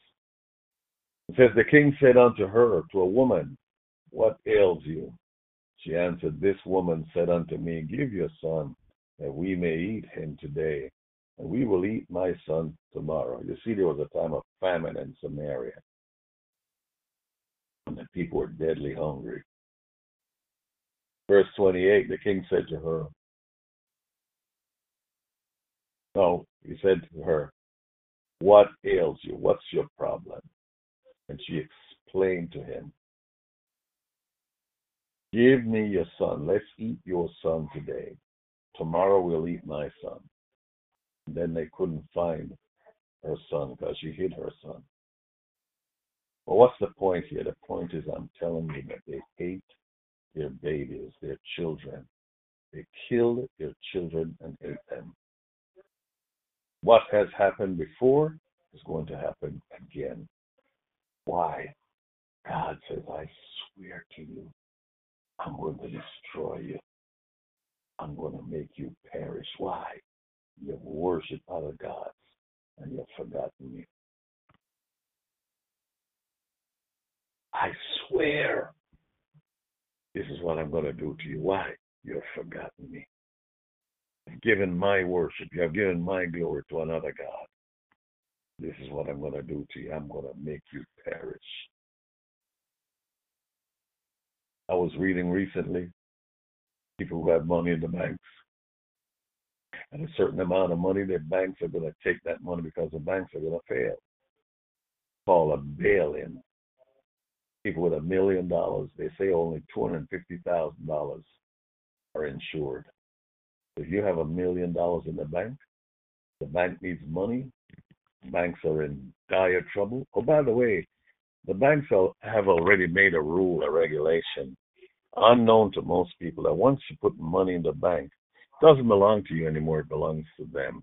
It says, The king said unto her, to a woman, What ails you? She answered, This woman said unto me, Give your son, that we may eat him today, and we will eat my son tomorrow. You see, there was a time of famine in Samaria, and the people were deadly hungry. Verse 28, the king said to her, No, he said to her, What ails you? What's your problem? And she explained to him, Give me your son. Let's eat your son today. Tomorrow we'll eat my son. And then they couldn't find her son because she hid her son. Well, what's the point here? The point is, I'm telling you that they ate their babies, their children. They killed their children and ate them. What has happened before is going to happen again. Why? God says, I swear to you, I'm going to destroy you. I'm going to make you perish. Why? You have worshiped other gods and you have forgotten me. I swear this is what I'm going to do to you. Why? You have forgotten me. Given my worship, you have given my glory to another God. This is what I'm going to do to you. I'm going to make you perish. I was reading recently people who have money in the banks. And a certain amount of money, their banks are going to take that money because the banks are going to fail. Call a bail-in people with a million dollars, they say only $250,000 are insured. If you have a million dollars in the bank, the bank needs money, banks are in dire trouble. Oh, by the way, the banks have already made a rule, a regulation, unknown to most people, that once you put money in the bank, it doesn't belong to you anymore, it belongs to them.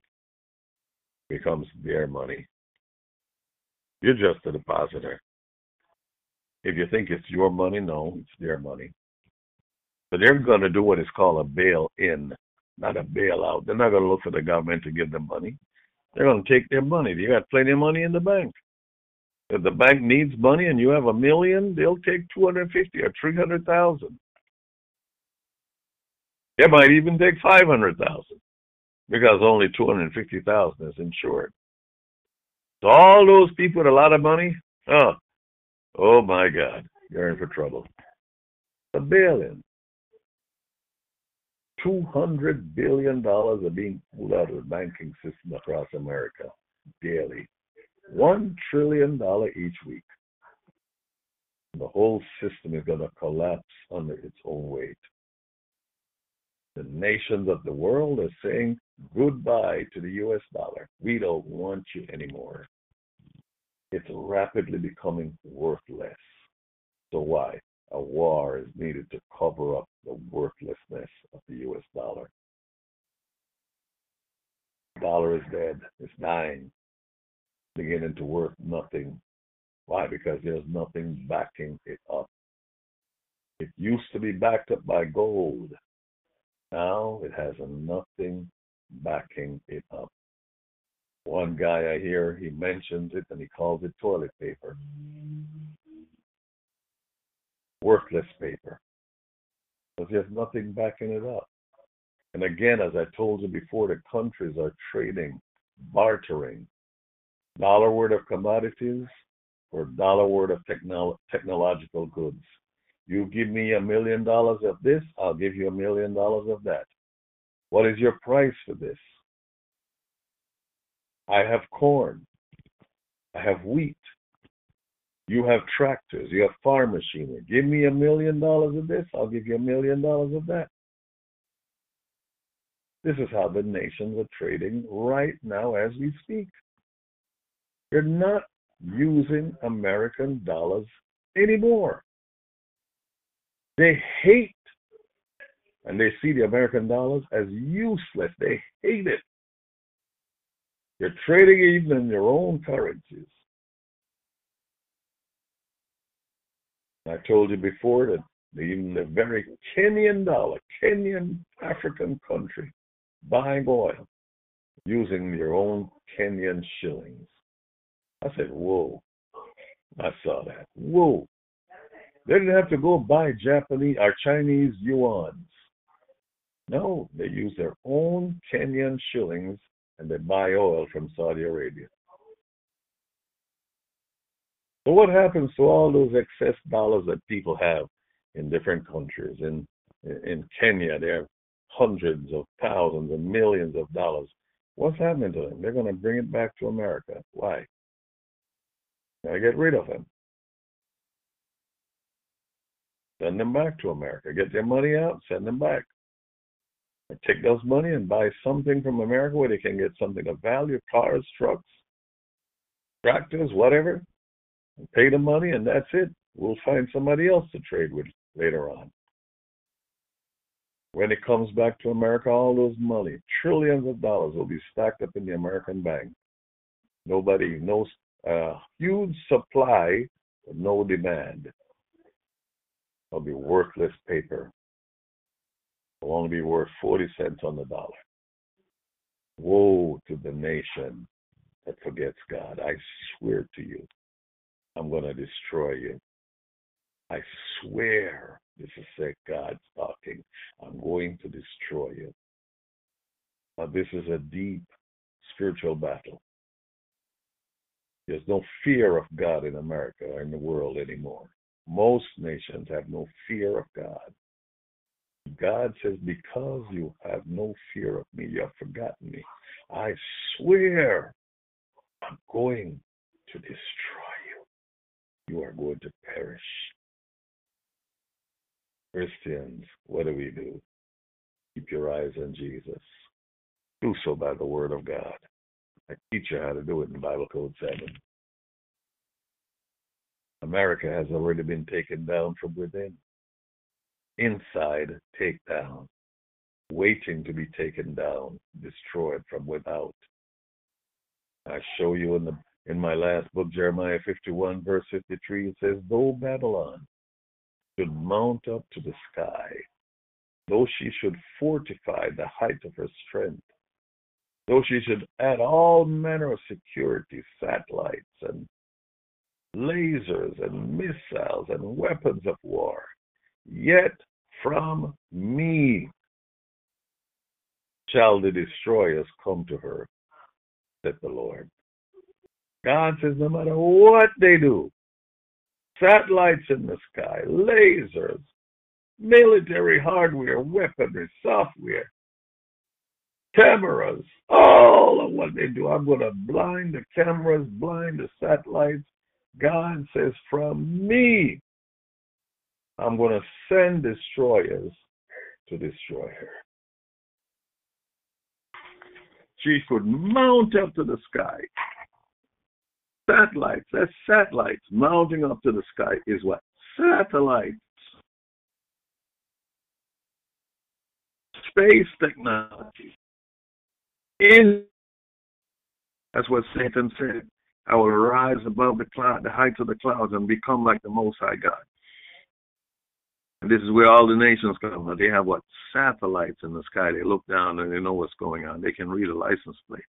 It becomes their money. You're just a depositor. If you think it's your money, no, it's their money. But they're going to do what is called a bail in, not a bailout. They're not going to look for the government to give them money. They're going to take their money. You got plenty of money in the bank. If the bank needs money and you have a million, they'll take 250 or 300,000. They might even take 500,000 because only 250,000 is insured. So all those people with a lot of money, oh, oh my God, you're in for trouble. A bail-in. $200 billion are being pulled out of the banking system across America daily. $1 trillion each week. The whole system is going to collapse under its own weight. The nations of the world are saying goodbye to the US dollar. We don't want you anymore. It's rapidly becoming worthless. So why? a war is needed to cover up the worthlessness of the US dollar. The dollar is dead. It's dying, beginning to worth nothing. Why? Because there's nothing backing it up. It used to be backed up by gold. Now it has nothing backing it up. One guy I hear, he mentions it and he calls it toilet paper worthless paper because there's nothing backing it up. And again, as I told you before, the countries are trading, bartering dollar worth of commodities for dollar worth of technolo- technological goods. You give me a million dollars of this, I'll give you a million dollars of that. What is your price for this? I have corn. I have wheat. You have tractors, you have farm machinery. Give me a million dollars of this, I'll give you a million dollars of that. This is how the nations are trading right now as we speak. They're not using American dollars anymore. They hate and they see the American dollars as useless. They hate it. They're trading even in their own currencies. I told you before that even the very Kenyan dollar, Kenyan African country, buying oil using their own Kenyan shillings. I said, whoa. I saw that. Whoa. They didn't have to go buy Japanese or Chinese yuans. No, they use their own Kenyan shillings and they buy oil from Saudi Arabia. So what happens to all those excess dollars that people have in different countries? In in Kenya, they have hundreds of thousands and millions of dollars. What's happening to them? They're going to bring it back to America. Why? Gotta get rid of them. Send them back to America. Get their money out. Send them back. Take those money and buy something from America where they can get something of value: cars, trucks, tractors, whatever pay the money, and that's it. We'll find somebody else to trade with later on. When it comes back to America, all those money, trillions of dollars, will be stacked up in the American bank. Nobody knows a uh, huge supply, but no demand. It'll be worthless paper. It'll only be worth 40 cents on the dollar. Woe to the nation that forgets God. I swear to you. I'm going to destroy you. I swear, this is said God talking, I'm going to destroy you. Now, this is a deep spiritual battle. There's no fear of God in America or in the world anymore. Most nations have no fear of God. God says, Because you have no fear of me, you have forgotten me. I swear I'm going to destroy you are going to perish. Christians, what do we do? Keep your eyes on Jesus. Do so by the word of God. I teach you how to do it in Bible Code 7. America has already been taken down from within. Inside, take down. Waiting to be taken down, destroyed from without. I show you in the in my last book, Jeremiah 51, verse 53, it says, Though Babylon should mount up to the sky, though she should fortify the height of her strength, though she should add all manner of security, satellites and lasers and missiles and weapons of war, yet from me shall the destroyers come to her, said the Lord. God says, no matter what they do, satellites in the sky, lasers, military hardware, weaponry, software, cameras, all of what they do, I'm going to blind the cameras, blind the satellites. God says, from me, I'm going to send destroyers to destroy her. She could mount up to the sky Satellites, that's satellites mounting up to the sky is what? Satellites. Space technology. In that's what Satan said. I will rise above the cloud, the heights of the clouds, and become like the Most High God. And this is where all the nations come. They have what satellites in the sky. They look down and they know what's going on. They can read a license plate.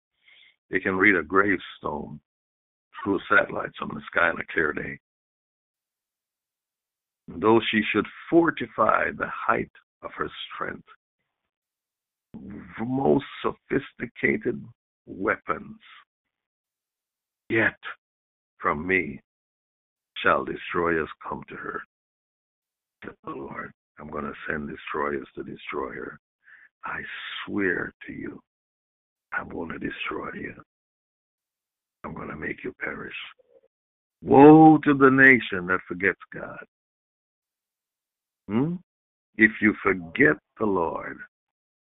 They can read a gravestone through satellites on the sky on a clear day. Though she should fortify the height of her strength, most sophisticated weapons, yet from me shall destroyers come to her. The Lord, I'm going to send destroyers to destroy her. I swear to you, I'm going to destroy you. I'm going to make you perish. Woe to the nation that forgets God. Hmm? If you forget the Lord,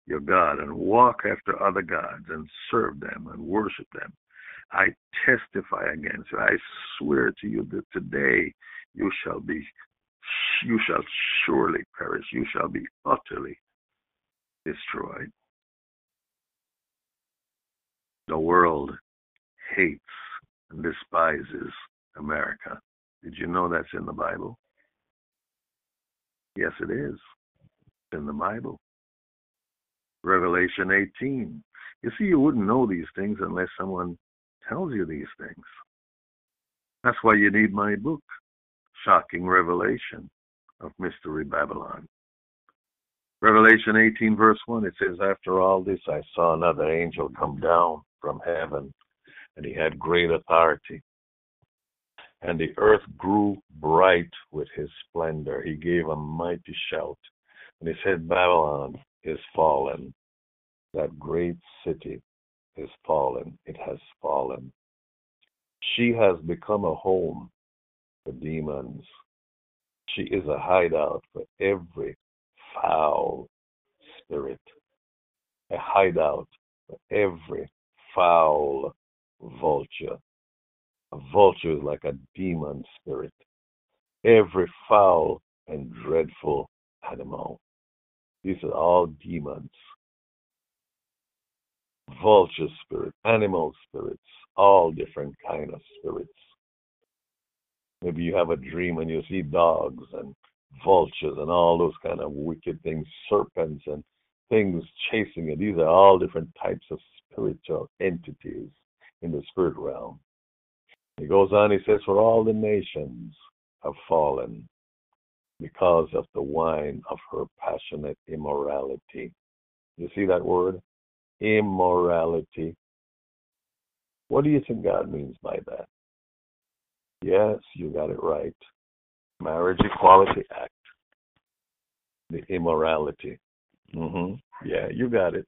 your God, and walk after other gods and serve them and worship them, I testify against you. I swear to you that today you shall be, you shall surely perish. You shall be utterly destroyed. The world hates and despises America. Did you know that's in the Bible? Yes, it is. In the Bible. Revelation 18. You see, you wouldn't know these things unless someone tells you these things. That's why you need my book, Shocking Revelation of Mystery Babylon. Revelation 18, verse 1, it says, After all this, I saw another angel come down from heaven and he had great authority. And the earth grew bright with his splendor. He gave a mighty shout, and he said, Babylon is fallen. That great city is fallen. It has fallen. She has become a home for demons. She is a hideout for every foul spirit, a hideout for every foul vulture. A vulture is like a demon spirit. Every foul and dreadful animal. These are all demons. Vulture spirit, animal spirits, all different kind of spirits. Maybe you have a dream and you see dogs and vultures and all those kind of wicked things, serpents and things chasing you. These are all different types of spiritual entities in the spirit realm. He goes on, he says, For all the nations have fallen because of the wine of her passionate immorality. You see that word? Immorality. What do you think God means by that? Yes, you got it right. Marriage Equality Act. The immorality. Mm-hmm. Yeah, you got it.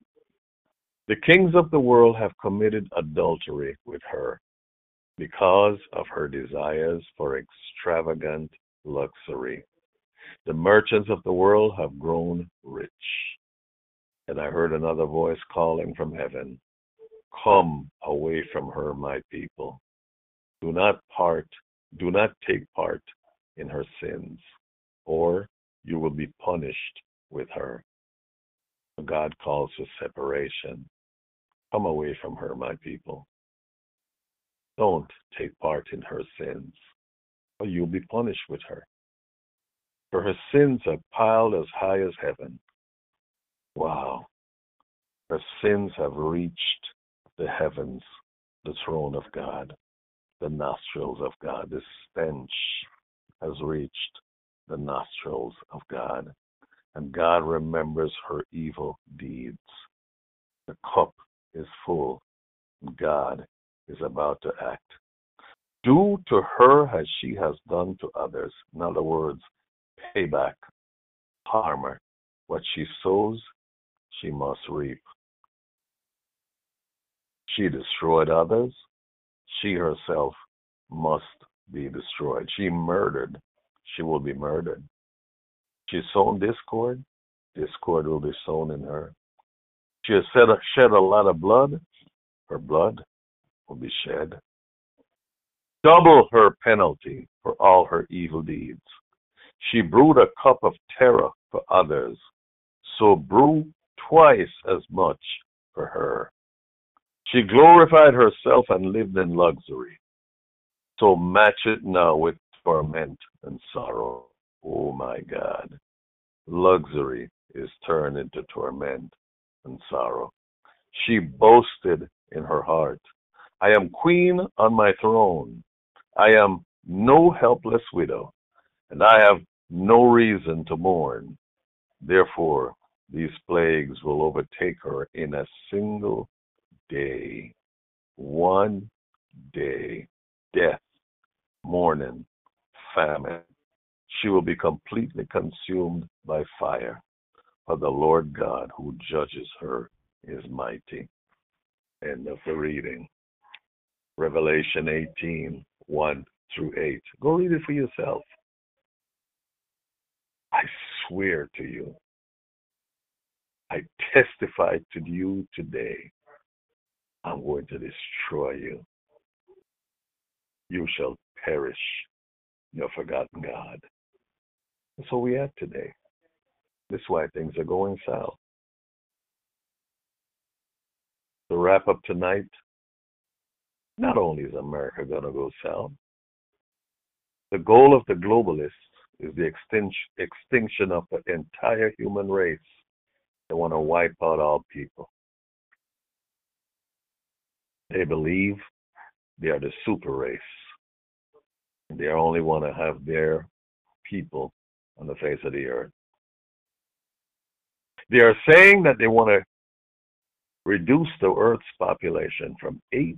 The kings of the world have committed adultery with her because of her desires for extravagant luxury. The merchants of the world have grown rich. And I heard another voice calling from heaven, Come away from her, my people. Do not part, do not take part in her sins, or you will be punished with her. God calls for separation. Come away from her, my people. Don't take part in her sins, or you'll be punished with her. For her sins are piled as high as heaven. Wow. Her sins have reached the heavens, the throne of God, the nostrils of God. The stench has reached the nostrils of God. And God remembers her evil deeds. The cup is full. God is about to act. Do to her as she has done to others. In other words, pay back. What she sows, she must reap. She destroyed others. She herself must be destroyed. She murdered. She will be murdered. She sown discord. Discord will be sown in her. She has shed a lot of blood. Her blood will be shed. Double her penalty for all her evil deeds. She brewed a cup of terror for others, so brew twice as much for her. She glorified herself and lived in luxury, so match it now with torment and sorrow. Oh my God. Luxury is turned into torment and sorrow. She boasted in her heart, I am queen on my throne. I am no helpless widow, and I have no reason to mourn. Therefore, these plagues will overtake her in a single day. One day. Death, mourning, famine. She will be completely consumed by fire. For the Lord God who judges her is mighty. End of the reading. Revelation 18, 1 through 8. Go read it for yourself. I swear to you, I testify to you today, I'm going to destroy you. You shall perish, your forgotten God. That's what we have today. This is why things are going south. To wrap up tonight, not only is America going to go south, the goal of the globalists is the extinction of the entire human race. They want to wipe out all people. They believe they are the super race. They only want to have their people on the face of the earth. They are saying that they want to reduce the Earth's population from 8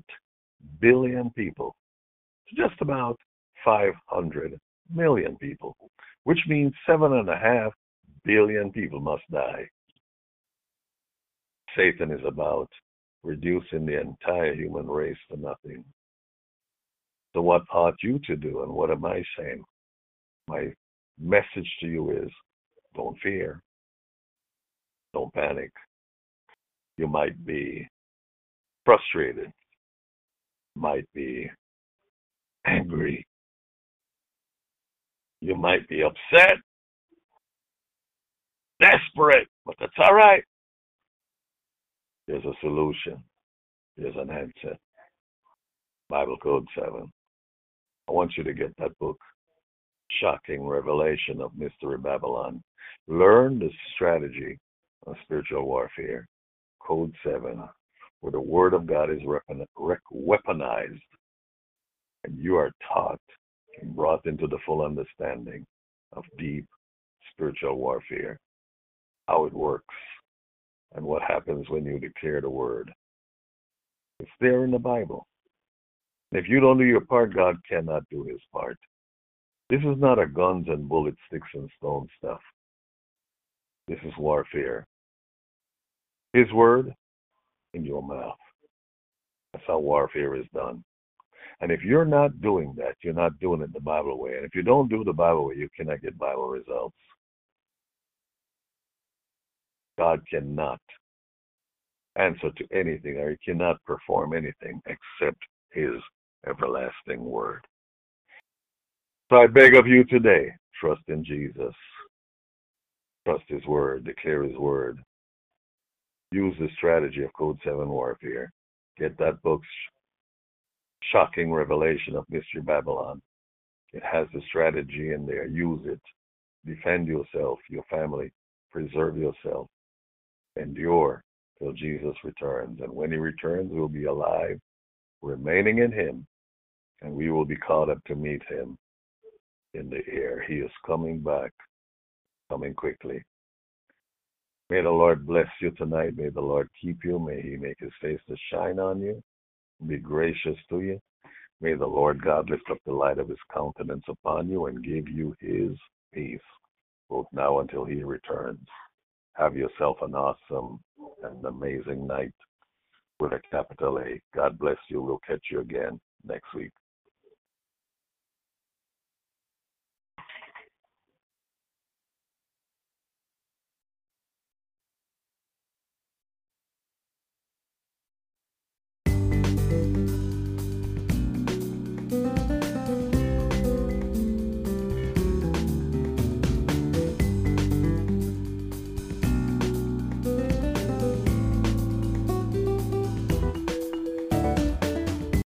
billion people to just about 500 million people, which means seven and a half billion people must die. Satan is about reducing the entire human race to nothing. So, what ought you to do, and what am I saying? My message to you is don't fear, don't panic. You might be frustrated, might be angry, you might be upset, desperate, but that's all right. There's a solution. There's an answer. Bible Code 7. I want you to get that book, Shocking Revelation of Mystery Babylon. Learn the strategy of spiritual warfare. Code 7, where the Word of God is weaponized and you are taught and brought into the full understanding of deep spiritual warfare, how it works, and what happens when you declare the word. It's there in the Bible. If you don't do your part, God cannot do his part. This is not a guns and bullets, sticks and stone stuff. This is warfare. His word in your mouth. That's how warfare is done. And if you're not doing that, you're not doing it the Bible way. And if you don't do the Bible way, you cannot get Bible results. God cannot answer to anything or he cannot perform anything except his everlasting word. So I beg of you today, trust in Jesus. Trust his word, declare his word. Use the strategy of Code 7 warfare. Get that book's shocking revelation of Mystery Babylon. It has the strategy in there. Use it. Defend yourself, your family. Preserve yourself. Endure till Jesus returns. And when he returns, we'll be alive, remaining in him, and we will be caught up to meet him in the air. He is coming back, coming quickly. May the Lord bless you tonight. May the Lord keep you. May he make his face to shine on you, be gracious to you. May the Lord God lift up the light of his countenance upon you and give you his peace, both now until he returns. Have yourself an awesome and amazing night with a capital A. God bless you. We'll catch you again next week.